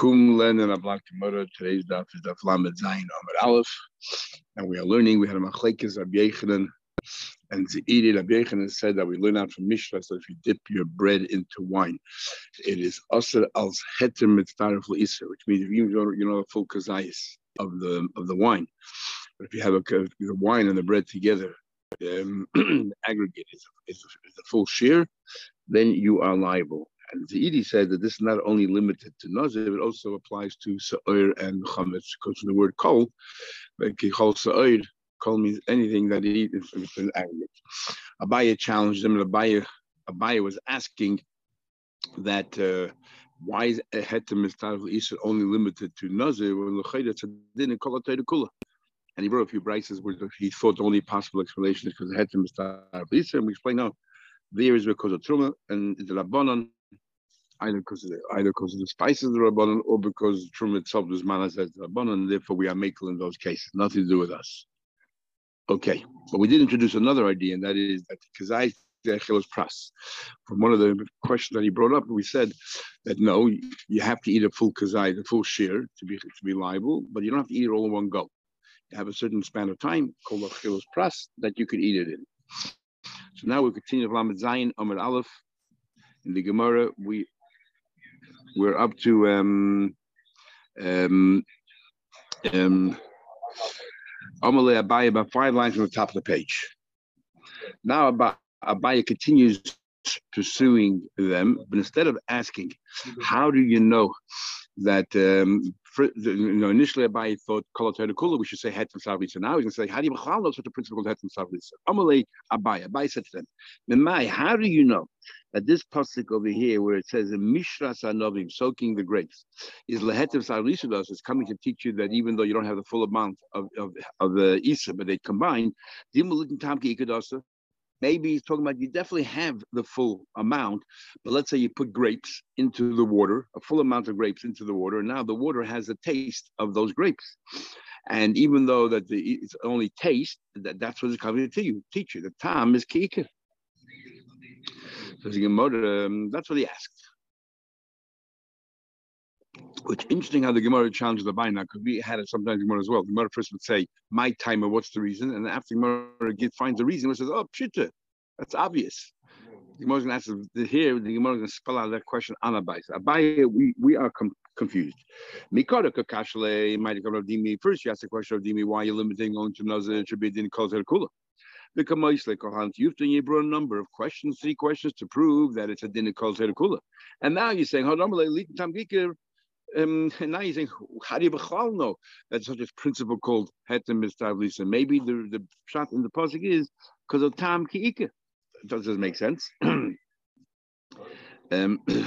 Kum Len and Ablak Gemara. Today's daf is daf Lamed Zayin Amar Aleph, and we are learning. We had a machlekes Rabbi Yechanan and Zeiri. Rabbi Yechanan said that we learn out from Mishnah. So if you dip your bread into wine, it is asr als heter mitzaref leisa, which means if you don't, you know the full kazayis of the of the wine. But if you have a, the wine and the bread together, um, aggregate is, is, is the full share, then you are liable. Zeiri said that this is not only limited to Nazir, it also applies to Sa'ir and Chametz, because from the word kol, Kichol Sa'ir, kol means anything that he eat is an aggregate. Abaya challenged him, and Abaya, Abaya was asking that uh, why is Hetem Isra only limited to Nazir when and Kula? And he wrote a few brises where he thought the only possible explanation is because Hetem Isra, and we explain now there is because of Truma and the Rabbanon either because of the, either because of the spices of the rabbanon or because Truma itself is manas as the rabbanon, therefore we are makel in those cases. Nothing to do with us. Okay, but we did introduce another idea, and that is that kazai chelos pras. From one of the questions that he brought up, we said that no, you have to eat a full kazai, the full share to be to be liable, but you don't have to eat it all in one go. You have a certain span of time called a chelos pras that you could eat it in. So now we continue with Lamed Zayin Amar Aleph. In the Gemara, we we're up to um, um, um, Amalei about five lines from the top of the page. Now Abaya continues pursuing them, but instead of asking, how do you know that um, for, you know, initially Abai thought Kula, we should say Hetem Savlisa. Now he's going to say, how do you know such a principle called Hetem Savlisa? Amalei Abai. Abai said to them, Memai, how do you know that this pasuk over here, where it says Mishra Sanovim, soaking the grapes, is Lehetem Savlisa is coming to teach you that even though you don't have the full amount of, of, of uh, the Isa, but they combine, Maybe he's talking about you definitely have the full amount, but let's say you put grapes into the water, a full amount of grapes into the water, and now the water has a taste of those grapes. And even though that the, it's only taste, that, that's what it's coming to you, teach you. The time is kikir. So um, that's what he asked. Which interesting how the Gemara challenges the Baina, because we had it sometimes Gemara as well. The Gemara first would say, my timer, what's the reason? And after Gemara get, finds the reason, it says, oh, pshita, that's obvious. The Gemara going to answer here, the Gemara is going to spell out that question on Abai. Abai, we, we are com- confused. Mikara kakashle, might come of Dimi. First, you ask the question of Dimi, why are you limiting on to Nazar? It should be din called Kula. You've done you brought a number of questions, three questions to prove that it's a din called Kula. And now you're saying, hold on, um, and now you think, how do you bechal know that such a principle called hetem mistavlisa? Maybe the the shot in the pasuk is because of tam kiika. Does this make sense? um, uh,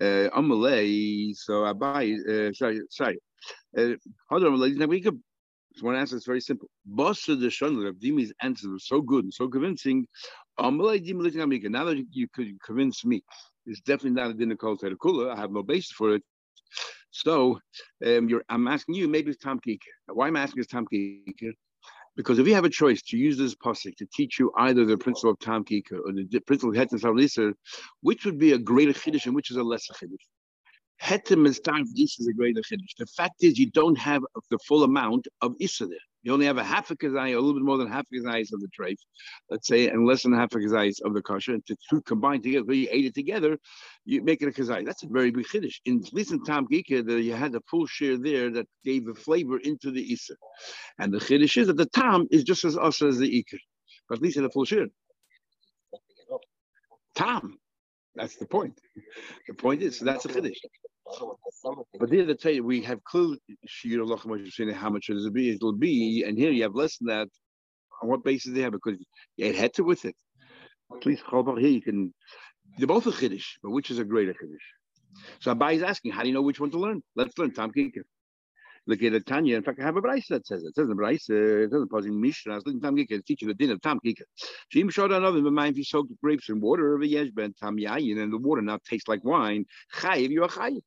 Amalei, so Abai, uh, sorry, sorry. Uh, hold on, ladies, we could. One answer is very simple. Bossa the Shon of Dimi's answer was so good and so convincing. Amalei Dimi Now that you could convince me, it's definitely not a dinner called Kula. I have no basis for it. So um, I'm asking you, maybe it's Tom Kika. Why I'm asking is Tom Kika? Because if you have a choice to use this pasuk to teach you either the principle of Tom Kika or the principle of Hetan Savlisa, which would be a greater chiddush and which is a lesser chiddush? Hetem time this is a greater chiddush. The fact is you don't have the full amount of Issa there. You only have a half a kazai, a little bit more than half a kazai of the treif, let's say, and less than half a kazai of the kosher. And to two combined together, you ate it together, you make it a kazai. That's a very big chiddush. In at least in Tam Gika, that you had a full share there that gave the flavor into the isa. And the chiddush is that the tam is just as us as the ikr, but at least in a full share. Tam, that's the point. The point is, so that's a chiddush. But there they tell you we have clue how much it'll be, it'll be, and here you have less than that. On what basis they have? Because you had to with it. Please, here you can. They're both a chiddush, but which is a greater chiddush? So Abai is asking, how do you know which one to learn? Let's learn Tam Kikar. Look at the Tanya. In fact, I have a Bryce that says it. It says Bryce, uh, it doesn't pause in Mishnah. I was looking Tam Kikar, teach you the din of Tam Kikar. Shim showed another, but mind if you soak grapes in water of a yeshben, Tam Yayin, and the water now tastes like wine, chayiv, you're a chayiv.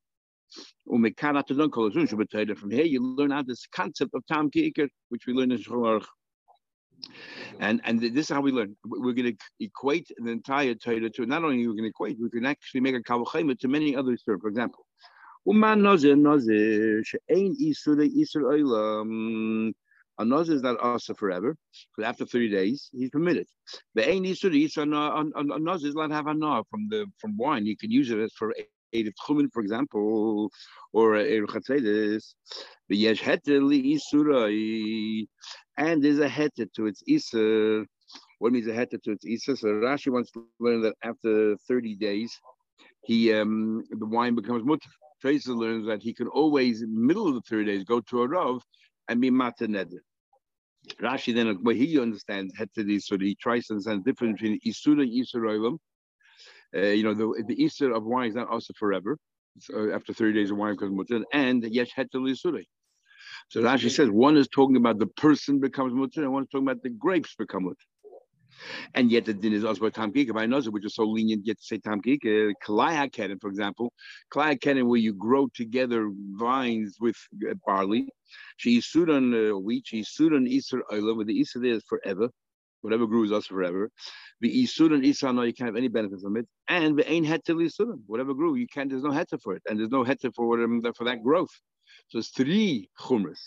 Um, from here, you learn out this concept of Tam Ki'ikr, which we learn in Shulchan and and this is how we learn. We're going to equate the entire Torah to not only we're going to equate, we can actually make a kavachayma to many others. For example, Uman nazir nazir she'ain isur isur oilam. A nazir is not also forever, because after 30 days he's permitted. The ain isur isur a nazir is not have a from the from wine. You can use it as for Erev Tchumen, for example, or Erev Chatzedis. V'yesh heter li and there's a heter to its isur. What means a heter to its isur? So Rashi wants to learn that after 30 days, he um, the wine becomes mutter. Tracer learns that he can always, middle of the 30 days, go to a Rav and be matter. Rashi then, the way he understands heter so he tries to understand the difference between isura and isuroilim. Uh, you know, the, the Easter of wine is not also forever. Uh, after 30 days of wine becomes mutter, and yesh heter isura. So Rashi says one is talking about the person becomes mutter, and one is talking about the grapes become mutter. And yet the din is also about Tam Kika. By another, which is so lenient yet to say Tam Kika. Kalaya Kenan, for example. Kalaya Kenan, where you grow together vines with uh, barley. She Sudan uh, wheat, she Sudan Isur Oila, where the Isur there is forever. Whatever grew is also forever. The Isur, no, you can't have any benefit from it. And the Ain Heter Isudan, whatever grew, you can't, there's no Heter for it. And there's no Heter for, um, for that growth. So it's three chumras.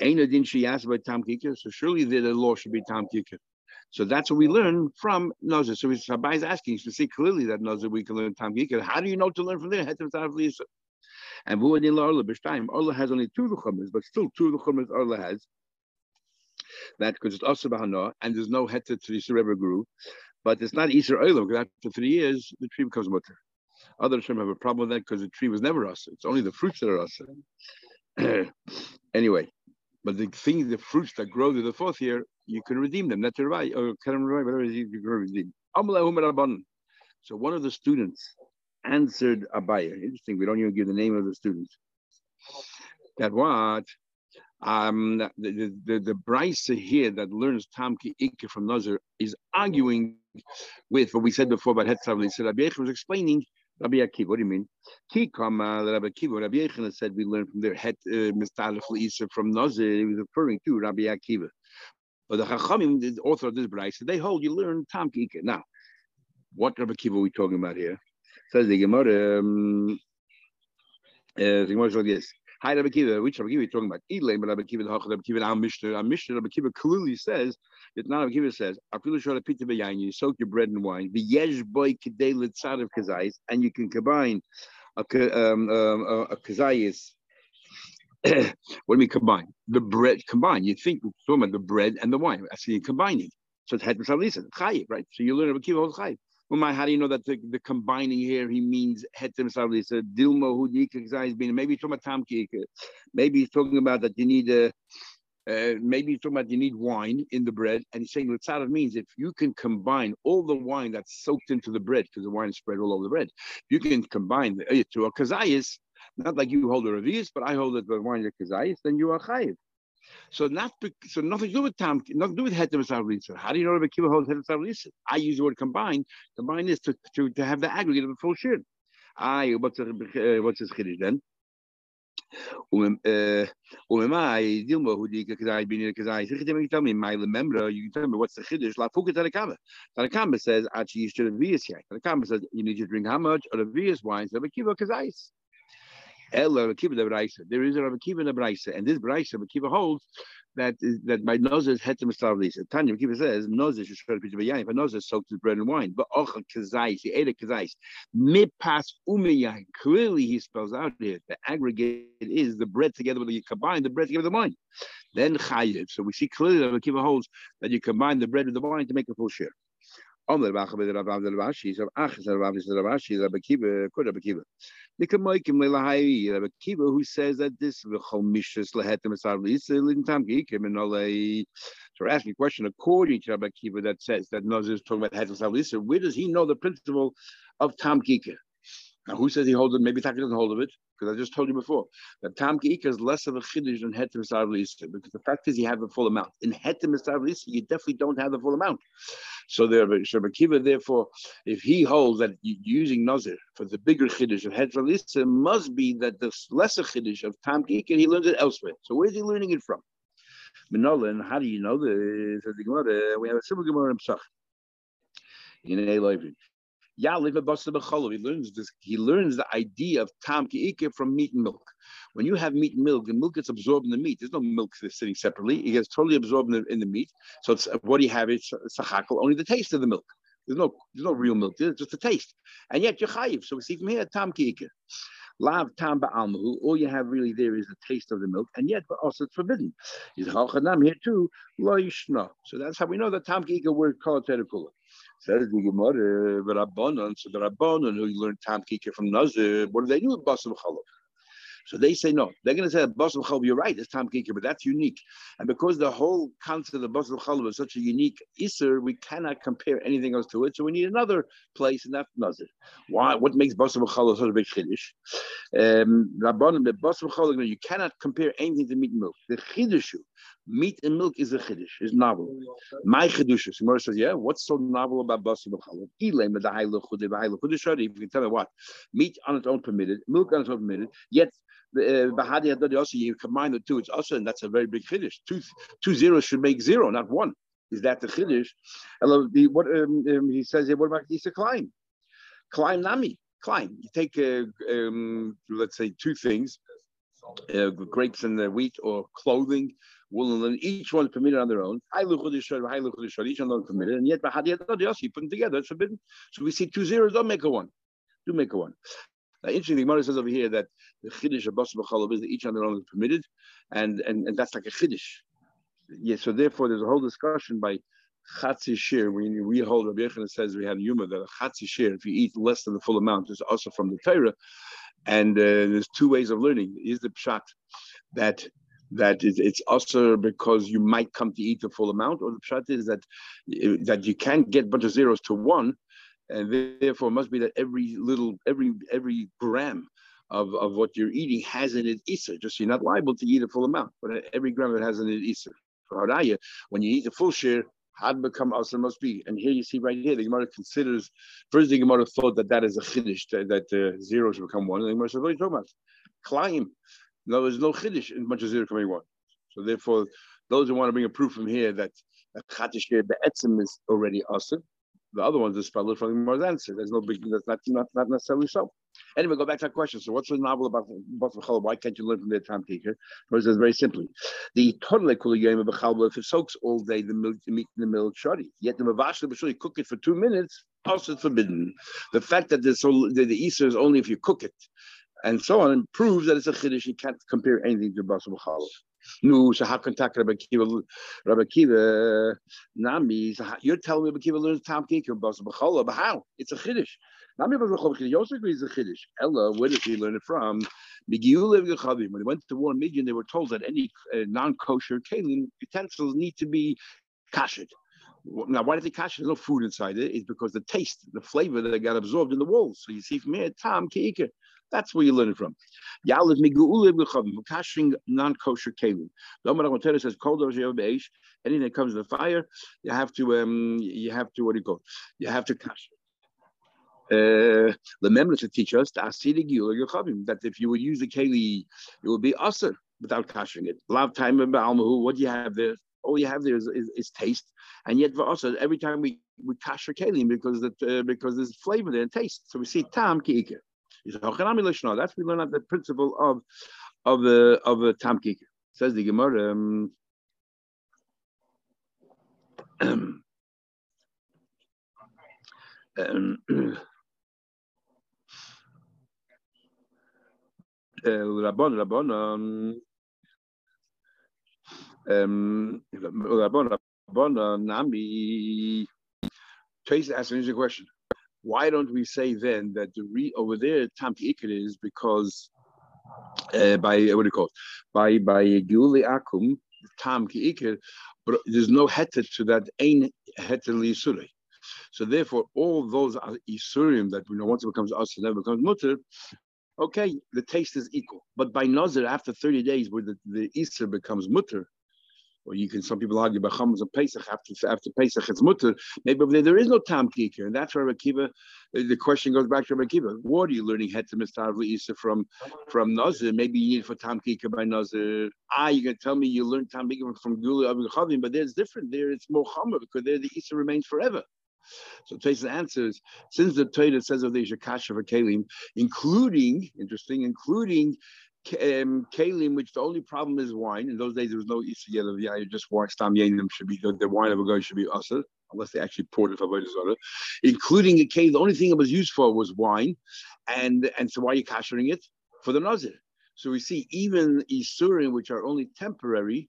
Ain't a din she asked about Tam Kika, so surely the law should be Tam Kika. So that's what we learn from Nazir. So Rabbi is asking to see clearly that Nazir we can learn Tam Gika. How do you know to learn from there? And Vuadin Arla B'Shtayim, Arla has only two Luchamas, but still two Luchamas Arla has. That because it's also Bahana, and there's no Heta to the Rebbe grew. But it's not Easter Olam, because after three years, the tree becomes mutter. Other Shem have a problem with that because the tree was never us. It's only the fruits that are us. anyway, but the things, the fruits that grow to the fourth year, you can redeem them. That's right. Oh, or whatever you can redeem. So one of the students answered Abaya. Interesting. We don't even give the name of the student. That what? Um, the the the, the here that learns Tamki Ikke from Nazar is arguing with what we said before about Hetzav. He said Rabbi was explaining Rabbi Akiva, what do you mean? Kikama, Rabbi Akiva, Rabbi Yechon said we learned from their het uh, mistalef Isa from Nazir. He was referring to Rabbi Akiva. But the Chachamim, the author of this brayse, they hold you learn Tam Kika. Now, what Rabbi Akiva are we talking about here? Says the Gemara. Um, uh, the Gemara like this. Hi, Rabbi Kiva. Which Rabbi Kiva are you talking about? But Rabbi Kiva, the Rabbi Kiva, our Mishnah, our Mishnah, Rabbi Kiva clearly says, that not Rabbi Kiva says, Afilu Shora Pita Beyain, you soak your bread and wine, the Yesh Boy Kedei Litzad of Kazais, and you can combine a, um, um, a, a Kazais. what do we combine? The bread combine. You think we're the bread and the wine. Actually, you're combining. So it's chayiv, right? So you learn about kiva chayiv. Well, how do you know that the, the combining here he means hetem salisa dilma hudika being maybe he's talking about tam maybe he's talking about that you need a uh, maybe he's talking about you need wine in the bread, and he's saying tzarav means if you can combine all the wine that's soaked into the bread because the wine is spread all over the bread, you can combine the, uh, to a kazayis, not like you hold a revius, but I hold it the wine is kazayis, then you are chayiv. So not so nothing to do with tam, nothing to do with heter v'savlisa. How do you know Rabbi Kiva holds heter v'savlisa? I use the word combine. Combine is to, to, to have the aggregate of a full shir. I what's uh, what's his chiddush then? Uh, um, Umemai dilma hudi kazai bini kazai. You tell me my member. You can tell me what's the chiddush. La fuka tanakama. Tanakama says achi yishter revius yai. Tanakama says you need to drink how much of the revius wine? So Rabbi Kiva kazais. Ella Akiva the Braisa. There is a Rabbi Kiva Braisa, and this Braisa Rabbi Kiva holds that is, that by noses het to establish. Tanya Rabbi Kiva says noses should be yain, but noses soaked his bread and wine. But ochel kazais, he ate a kazais. Mipas umeyain. Clearly, he spells out here the aggregate is the bread together with the you combine the bread together with the wine. Then chayiv. So we see clearly that Rabbi Kiva holds that you combine the bread with the wine to make a full share. Omer Bacha with Rav Avdel Rashi, so Ach is Rav Avdel Rashi, Rabbi Kiva, Kod Rabbi Kiva. Nikamoikim Lelahai, Rabbi Kiva, who says that this V'chol Mishras Lehetem Esavlis, Lintam Gikim, and Olei. So we're asking a question according to Rabbi Kiva that says that Nozir is talking about Hetem Esavlis, where does he know the principle of Tam Kika? Now, who says he holds it? Maybe Taki doesn't hold of it, because I just told you before that Tam Ika is less of a chiddush than Hetem Sarvlisa, because the fact is you have the full amount. In Hetem Sarvlisa, you definitely don't have the full amount. So there, Shabbat therefore, if he holds that using Nazir for the bigger chiddush of Hetem Sarvlisa, must be that the lesser chiddush of Tam Ika, he learns it elsewhere. So where's he learning it from? Minolan, how do you know this? We have a similar Gemara in Psach. In A. He learns this. He learns the idea of tam ki'ike from meat and milk. When you have meat and milk, the milk gets absorbed in the meat. There's no milk sitting separately. It gets totally absorbed in the, in the meat. So it's what do you have? It's sachakal, only the taste of the milk. There's no there's no real milk. There's just a taste. And yet you're chayiv. So we see from here tam ki'ike. Lav tam ba'almahu. All you have really there is the taste of the milk, and yet also it's forbidden. Is halchanam here too? Lo yishna. So that's how we know that tam ki'ike word called terikula. Says the Gemara, Rabbanon, so the Rabbanon who learned Tam Kika from Nazir, what do they do with Basam Chalov? So they say no. They're going to say Basam Chalov, you're right, it's Tam Kika, but that's unique. And because the whole concept of Basam Chalov is such a unique Isser, we cannot compare anything else to it. So we need another place, and that's Nazir. Why? What makes Basam Chalov such a big Chiddush? Um, Rabbanon, the Basam Chalov, you cannot compare anything to meat and milk. The Chiddushu, meat and milk is a chiddush, is novel. My chiddush, Gemara says, yeah, what's so novel about v'haylo chude If you can tell me what, meat on its own permitted, milk on its own permitted, yet Bahadi Hadadi also you combine the two, it's also, and that's a very big chiddush. Two two zeros should make zero, not one. Is that the? Hello, the what um, um, he says? What about Isa climb? Climb nami, climb. You take uh, um, let's say two things, uh, grapes and the wheat, or clothing, wool and linen, each one permitted on their own. High Each one permitted, and yet you put them together, it's forbidden. So we see two zeros, don't make a one. Do make a one. Now, interesting, the Gemara says over here that the chiddush of Basar B'chalav is that each on their own is permitted, and, and, and that's like a chiddush. Yeah, so therefore there's a whole discussion by Chatzi Shir, when we hold Rabbi Yechon says we have Yuma that Chatzi Shir, if you eat less than the full amount, is also from the Torah. And uh, there's two ways of learning. Is the pshat that that it's also because you might come to eat the full amount, or the pshat is that that you can't get bunch of zeros to one, and therefore must be that every little every every gram of, of what you're eating has in it. Just you're not liable to eat a full amount, but every gram it has in it isa. For haraya, when you eat the full share, had become also must be. And here you see right here, the Gemara considers first the Gemara thought that that is a chiddush that, that uh, zero should become one. And the Gemara says, what are you talking about? Climb. No, there's no chiddush in bunch of zero coming one. So therefore, those who want to bring a proof from here that the chatish the etzim is already awesome. The other ones is followed from the answer. There's no big. That's not not, not necessarily so. Anyway, go back to that question. So, what's the novel about Bafachal? Why can't you learn from the time taker? Says very simply, the game of Bachalba, if it soaks all day, the milk, the meat in the milk, shoddy. Yet the Mavashla Bashuli cook it for two minutes, also forbidden. The fact that the, so, the, the Easter is only if you cook it, and so on, proves that it's a chiddush. You can't compare anything to Basar. How can Rabbi Kiva, Rabbi Kiva, Nami, you're telling me Rabbi Kiva learns Kikir, Basar B'chalav, but how? It's a chiddush. Nami B'chalav, Yosef agrees it's a chiddush. Ella, where did he learn it from? When they went to war in Midian, they were told that any uh, non-kosher kalim utensils need to be kashed. Now, why did they cash? There's no food inside it. It's because the taste, the flavor that got absorbed in the walls. So you see from here, tam keika. That's where you learn it from. Yalav migu'ulim kashing non-kosher kelim. The Omar says, "Kol anything that comes to the fire, you have to, um, you have to, what do you call? You have to cash uh, the members to teach us that if you would use the keli, it would be usher without kashing it. Love time and what do you have there? All you have there is, is, is taste, and yet for us, every time we we kasher kelim because that uh, because there's flavor there and taste. So we see tam kiika. That's we learn out the principle of of the of the tam kiika. Says the Gemara. Um, um, Rabban, Rabban, um, um, Rabban, Rabban, Nami. Tracy asked an interesting question why don't we say then that the re over there tam ikir is because uh, by what do you call it? by by Guli akum tam ikir, but there's no heter to that ain heter li So therefore, all those are isurim that we know once it becomes us never becomes mutter, okay, the taste is equal. But by nazir, after 30 days, where the, the Easter becomes mutter, or you can, some people argue, Bachamos and Pesach, after, after Pesach, it's mutter. Maybe there, there is no Tam Kikir. And that's where Rabbi Kiva, the question goes back to Rabbi Kiva. What are you learning Het Mistavli Isa from, from Nazir? Maybe you need for Tam Kikir by Nazir. Ah, you're going to tell me you learned Tam Kikir from Gula Abu Chavim, but there's different. There it's more Chomer because there the Isa remains forever. So Taisa answers, since the Torah says of the Shakasha for Kalim, including, interesting, including um, kalim, which the only problem is wine. In those days, there was no Isra of yeah, just wine. Stam Yenim should be the, wine of a guy should be usher, unless they actually poured it for Avodah Including a kalim, the only thing it was used for was wine, and and so why are you kashering it for the nazir? So we see even isurim, which are only temporary,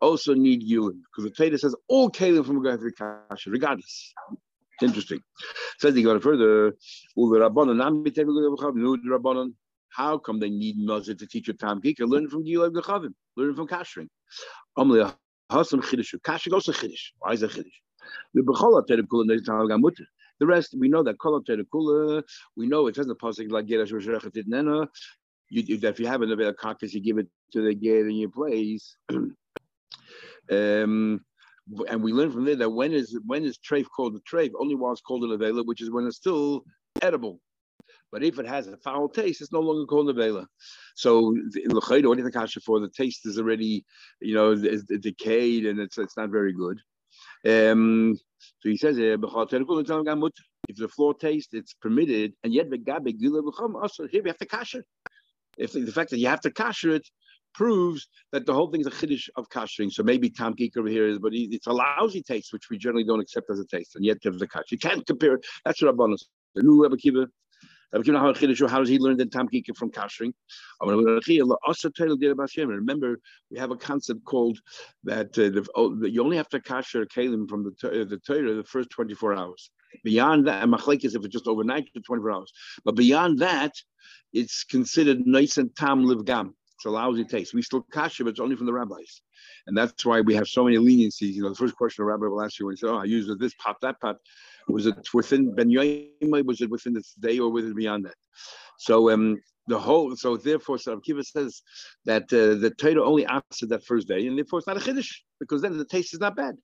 also need yulin because the Torah says all kalim from a guy have kasher, regardless. Interesting. Says he got further. How come they need Nazir to teach a Tam Kika? Learn from Gilad Gechavim. Learn from Kashring. Amli Hasam Chiddush. Kashring also Chiddush. Why is that Chiddush? The rest, we know that Kol Tereb we know it the Pasuk, like Gerash Rosh Nena, you, if you have a carcass, you give it to the get in your place. um, and we learn from there that when is when is treif called a treif? Only while it's called an avela, which is when it's still edible. But if it has a foul taste, it's no longer called nevela. So in l'chayda, what kasha for? The taste is already, you know, decayed and it's it's not very good. Um, so he says, eh, if the floor taste, it's permitted, and yet also here we have to kasher. If the fact that you have to kasher it proves that the whole thing is a chiddush of kashering. So maybe Tom Geek over here is, but it's a lousy taste, which we generally don't accept as a taste, and yet there's a kasher. You can't compare it. That's what Rabbanos. The new how does he learn the Tamkika from Kashring? Remember, we have a concept called that, uh, the, oh, you only have to kasher kalim from the, uh, the Torah the first 24 hours. Beyond that, and machlek is if it's just overnight to 24 hours. But beyond that, it's considered nice and tam livgam. It's a lousy taste. We still kasher, but it's only from the rabbis. And that's why we have so many leniencies. You know, the first question a rabbi will ask you when he said, Oh, I use this pot, that pot. Was it within Ben Yoimai? Was it within this day or was it beyond that? So um, the whole, so therefore, so Kiva says that uh, the Torah only answered that first day, and therefore it's not a chiddush because then the taste is not bad.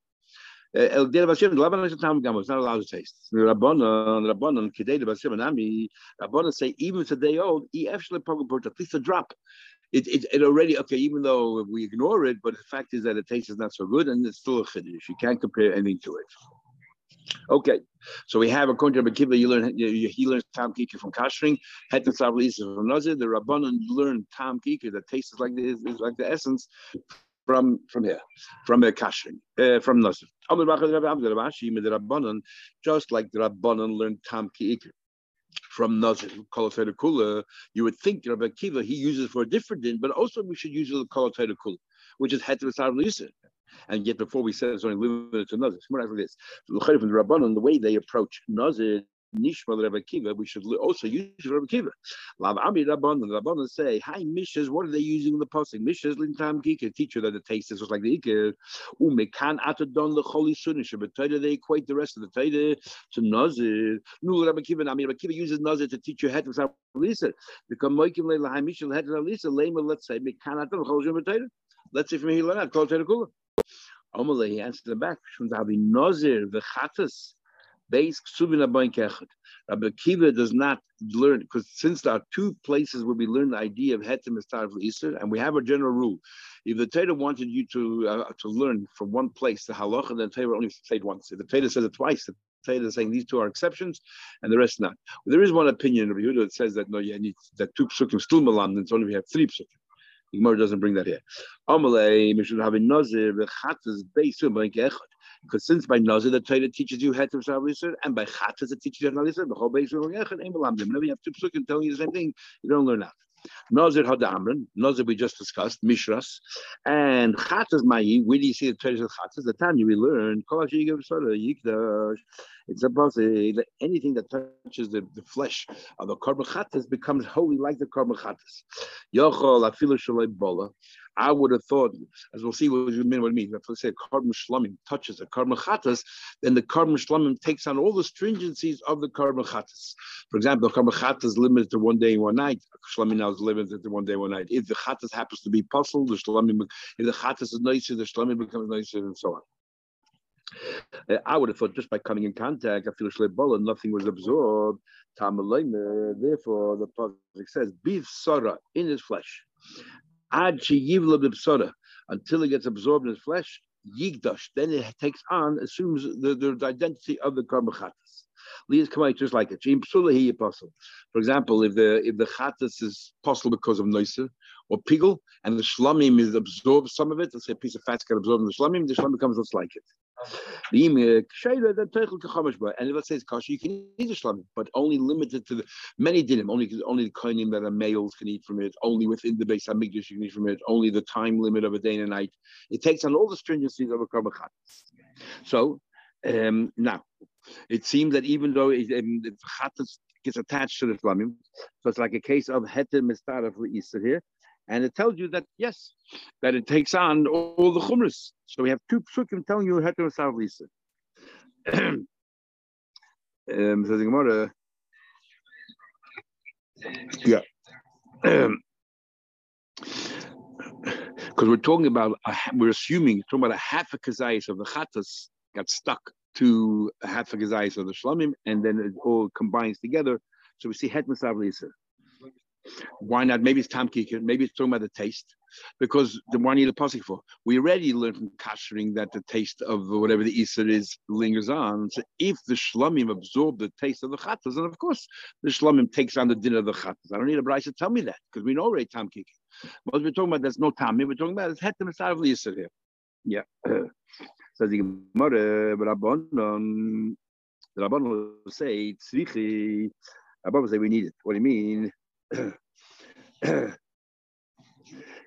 Uh, El Dei Hashem, the Laban Hashem Gamo, it's not allowed to taste. Rabbanon, Rabbanon, Kedei Ami, Rabbanon say even if it's a day old, actually probably at least a drop. It, it, it already okay, even though we ignore it, but the fact is that the taste is not so good, and it's still a chiddush. You can't compare anything to it. Okay, so we have according to Rabbi Kiva, you learn he learns Tam Kika from Kashring, Hetan from Nazir. The Rabbanon learn Tam Kika that tastes like the is like the essence from from here, from the Kashring, uh, from Nazir. Just like the Rabbanon learned Tam Kika from Nazir, Kolotayda Kula, you would think Rabbi Kiva he uses for a different din, but also we should use the Kolotayda Kula, which is Hetan Sablisa. And yet, before we said it's only limited to Nazir, from this, the Rabbanon, the way they approach Nazir, Nishma Rebbe Kiva, we should also use Rebbe Kiva. Lav Ami Rabban and Rabban say, Hi Mishas, what are they using in the posting? Mishas Lintam Gika, teacher that the taste is like the Ikir. Umekan Atadon the Holy Sunish, but Taida they equate the rest of the Taida to Nazir. Nu Rebbe Kiva, I mean, Rebbe Kiva uses Nazir to teach you of Lisa. The Kamoikim Leila Hai Mishal of Lisa, Lema, let's say, Mekan Atadon the Holy Let's see from here, learn call Taida Kula. Amalei, he answered them back. Shundavi Nazir, the Chatas, Beis Ksubin Abayin Kechad. Rabbi Kiva does not learn, because since there are two places where we learn the idea of Hetem Estar for Easter, and we have a general rule. If the Torah wanted you to uh, to learn from one place the halacha, then the Torah only said once. If the Torah says it twice, the Torah is saying these two are exceptions, and the rest not. Well, there is one opinion of Yehuda that says that no, yeah, need that two psukim still malam, and it's only we have three psukim. The Gemara doesn't bring that here. Because since by nazir the Torah teaches you heter v'shav and by chatas it teaches you heter the whole beisum b'ink echad, ain't Whenever you have two psukim telling you the same thing, you don't learn that. Nazir Hadamran, Nazir we just discussed, Mishras, and Chatas Mayi, where do you see the treasure of Chatas? The time we learn, it's about that anything that touches the, the flesh of the Karban Chatas becomes holy like the Karban Chatas. Yochol Afilu Shalai Bola. I would have thought, as we'll see what you mean what it means, if let's say Karban Shlamim touches the Karban Chatas, then the Karban Shlamim takes on all the stringencies of the Karban Chatas. For example, the Karban Chatas is limited to one day and one night. Shlamim now is limited to one day, one night. If the Chatas happens to be puzzled, the Shlamim, if the Chatas is nicer, the Shlamim becomes nicer, and so on. I would have thought just by coming in contact, I feel shleibola, nothing was absorbed. Therefore, the Pasuk says, "Beef sara in his flesh." Ad until it gets absorbed in his flesh. yigdash, then it takes on, assumes the, the identity of the karma chatas. Leah's come just like it. For example, if the if the chatas is possible because of noisa or pigel, and the shlamim is absorbed some of it, let's say a piece of fat can absorb the shlamim, the shlamim becomes just like it. And if it says kasha, you can eat the shlamim, but only limited to the many dinim. Only only the kohenim that are males can eat from it. Only within the base hamikdash you can eat from it. Only the time limit of a day and a night. It takes on all the stringencies of a karma So um, now it seems that even though it, um, the chatas gets attached to the shlamim, so it's like a case of heter Easter here. And it tells you that, yes, that it takes on all the chumras. So we have two psukim telling you how to Lisa. um, yeah. Because we're talking about, a, we're assuming, talking about a half a kazayis of the chatas got stuck to a half a kazayis of the shlamim, and then it all combines together. So we see het Sav Lisa. Why not? Maybe it's tam. Maybe it's talking about the taste, because the one a pasuk for. We already learned from kashering that the taste of whatever the iser is lingers on. So if the shlamim absorb the taste of the chatas, and of course the shlamim takes on the dinner of the chatas. I don't need a bride to tell me that because we know already tam kikir. What we're talking about, there's no tam. We're talking about is hetem of the iser here. Yeah. Says the Gemara, Rabban, the Rabban will say tzrichi. Rabban will say we need it. What do you mean?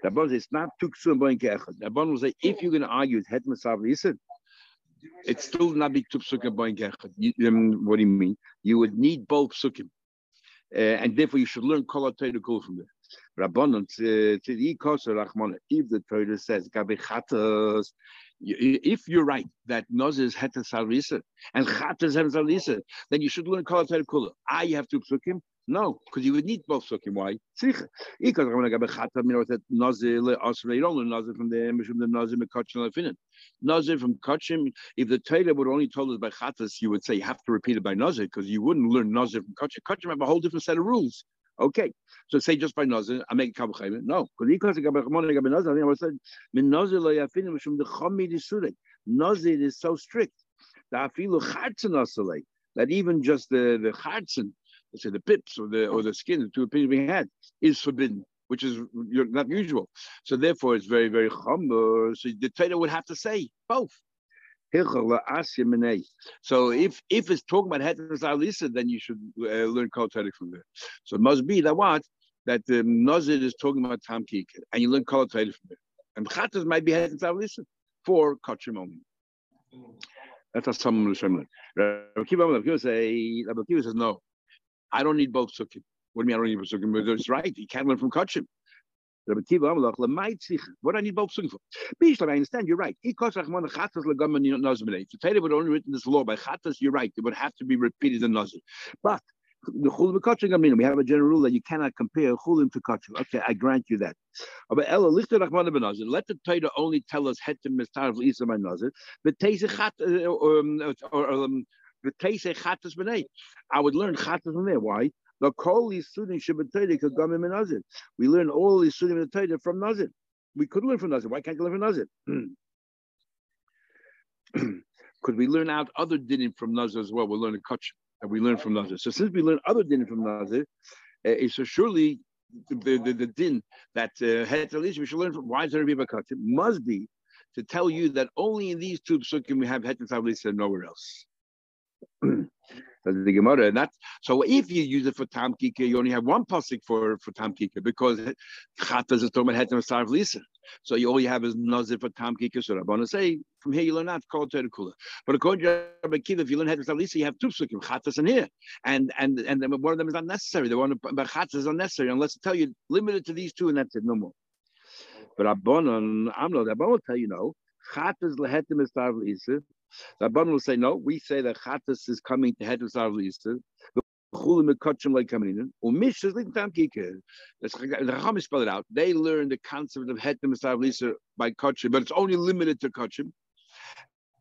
Rabban it's not tuksu and boin kechad. Rabban will say, if you're going to argue with het masav listen, it's still not be tuksu and boin kechad. What do you mean? You would need both psukim. Uh, and therefore you should learn kol ha from there. Rabbanon, Rachman. if the Torah says, if you're right that Noz is Heter Salisa and Chat is Heter then you should learn Kol Kula. I have to psukim. No, because you would need both psukim. Why? Because I'm to go Chat. You know that Nazir learn Nazir from the Mishum the Nazir Mekachim Lefinin. Nazir from Kachim. If the Torah would only told us by Chatas, you would say you have to repeat it by Nazir because you wouldn't learn Nazir from Kachim. Kachim have a whole different set of rules. Okay, so say just by nazir, I make kabel chayim. No, because he chayim. Kabel nazir. I think I said min nazir lo yafinim from the chami disudek. Nazir is so strict that afilu chartzen that even just the the chartzen, let's say the pips or the or the skin, the two opinions we had, is forbidden which is not usual. So therefore, it's very, very humble. So the Torah would have to say both. So if if it's talking about heteros alisa, then you should uh, learn kol from there. So it must be that what that the um, nazir is talking about tam and you learn kol from there. And chatas might be heteros alisa for kachim only. That's how some of the Shem Rabbi Kiva say, Rabbi Kiva says, no, I don't need both sukkim. What do you mean I don't need both sukkim? But it's right. You can't learn from kachim. Kiva Amalach I need both singing for? Bishlam, I understand. You're right. If Torah would only written this law by Chatas, you're right. It would have to be repeated in Nazir. But the chulim kachim We have a general rule that you cannot compare chulim to kachim. Okay, I grant you that. But Ella lichter rachman benazir. Let the Torah only tell us hetem mistarv isa by nazir. But teise chat uh, um, or the. I would learn chatas from there. Why? The kol yisudim shabbatayde kagamim in Nazir. We learn all yisudim in the from Nazir. We could learn from Nazir. Why can't we learn from Nazir? could we learn out other dinim from Nazir as well? We'll learn a kach and we learn from Nazir. So since we learn other dinim from Nazir, uh, so surely the, the, the din that uh, we should learn from why is there a must be to tell you that only in these two psukim we have heter and nowhere else. The Gemara. Not so if you use it for Tam Kika, you only have one pasuk for for Tam Kika because Chatas is about Hetem Sarv Lisa. So you, all you have is Nazir for Tam Kika. So Rabbanah say from here you learn not called Torah Kula. But according to Rabbi Kiva, if you learn Hetem Sarv Lisa, you have two psukim Chatas in here, and and and one of them is unnecessary. The one about Chatas is unnecessary unless I tell you limited to these two, and that's it, no more. But Rabbanon, I'm not. Rabbanon will tell you no. Chatas lehetem Sarv Lisa. The Rabban will say, no, we say that Chattas is coming to head of Sarvlisa. The Chacham spell it out. They learn the concept of of Sarvlisa by Kotchim, but it's only limited to Kotchim.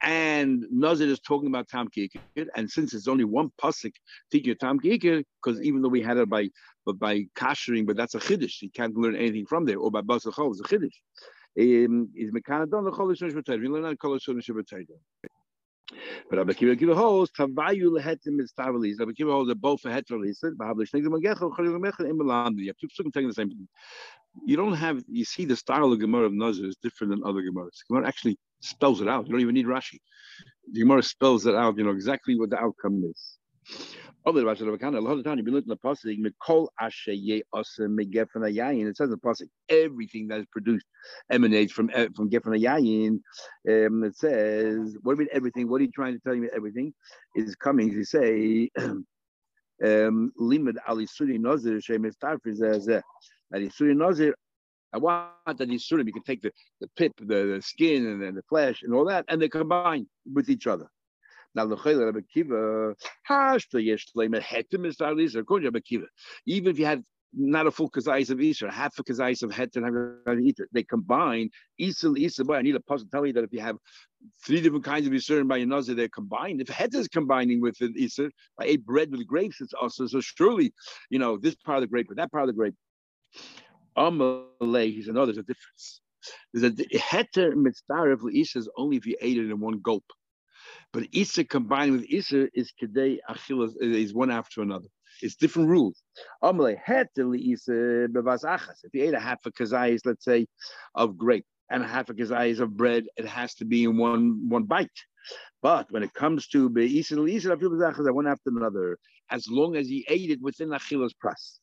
And Nazir is talking about Tam Kikir, and since it's only one pasuk teaching Tam Kikir, because even though we had it by but by kashering, but that's a chiddush, you can't learn anything from there, or by basachol, it's a chiddush. um, is mekanadon the chol shon shbeteid. We learn on kol shon shbeteid. But Rabbi Kiva Kiva holds tavayu lehetim is tavalis. Rabbi Kiva holds that both for heterolis. The shnegim magechel chalil mechel in Milan. You have two psukim taking the same. You don't have. You see the style of Gemara of Nazir is different than other Gemaras. Gemara actually spells it out. You don't even need Rashi. The Gemara spells it out. You know exactly what the outcome is. Other Rashi Akana, a lot of time you've been looking at the pasuk, It says in the pasuk, everything that is produced emanates from eh, from Yayin. Um, it says, what do you mean everything? What are you trying to tell me? Everything is coming. You say, um, Limud Ali Suri Nazir Shemis Tarfiz as that Isuri Nazir. I want that Isurim, you can take the, the pip, the, the skin, and then the flesh, and all that, and they combine with each other. Now the Chayla Rabbi Kiva, Hashta Yesh Leimer Hetim is Darlis, according to Rabbi Kiva. Even if you had not a full kazais of Easter, half a kazais of het and Easter, they combine Easter, Easter. Boy, I need a puzzle to tell you that if you have three different kinds of Easter by another, they're combined. If het is combining with the Easter, I ate bread with grapes, it's also so surely, you know, this part of the grape with that part of the grape. Amalei, he said, no, there's a difference. There's a heter mitzvah of is only if you ate it in one gulp. But Isa combined with Isa is Kedei Achilas uh, is one after another. It's different rules. If you ate a half a kazayis, let's say, of grape and a half a kazayis of bread, it has to be in one one bite. But when it comes to one after another, as long as he ate it within Achilas press.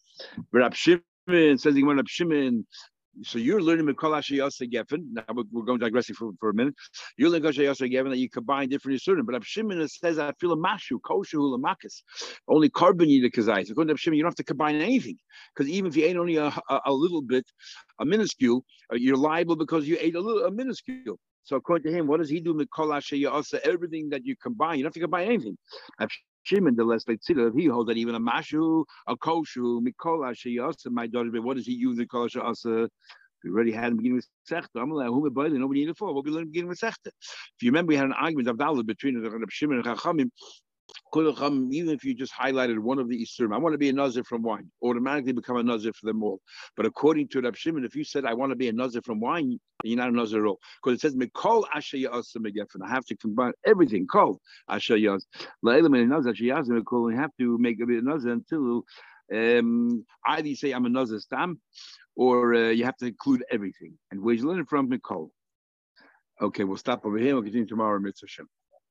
Rab Shimon says up Shimon so you're learning Mikol Yasa Geffen. Now we're going digressing for, for a minute. You're learning Mikol Yasa Geffen that you combine different Yisurim. But Abshimon says, I feel a mashu, kosher hulamakas. Only carbon you according to Abshimon, you don't have to combine anything. Because even if you ate only a, a, a little bit, a minuscule, uh, you're liable because you ate a little, a minuscule. So according to him, what does he do? Everything that you combine, you don't have to combine anything. Shimon, the less like he holds that even a mashu, a koshu, mikola sheyasa, my daughter, but what does he use the kol sheyasa? We already had the beginning with Sechta. I'm like, who nobody needed for. What we learned beginning with Sechta. If you remember, we had an argument of Dalit between the Shimon and Chachamim even if you just highlighted one of the Isurim, I want to be a Nazir from wine, automatically become a Nazir for them all. But according to Rab Shimon, if you said, I want to be a Nazir from wine, you're not a Nazir at all. Because it says, Mikol Asher Yasam I have to combine everything. Call Asher Yas. You have to make a bit of Nazir until um, either you say, I'm a Nazir Stam, or uh, you have to include everything. And where's you learning from? Mikol. Okay, we'll stop over here. We'll continue tomorrow, Mitzvah.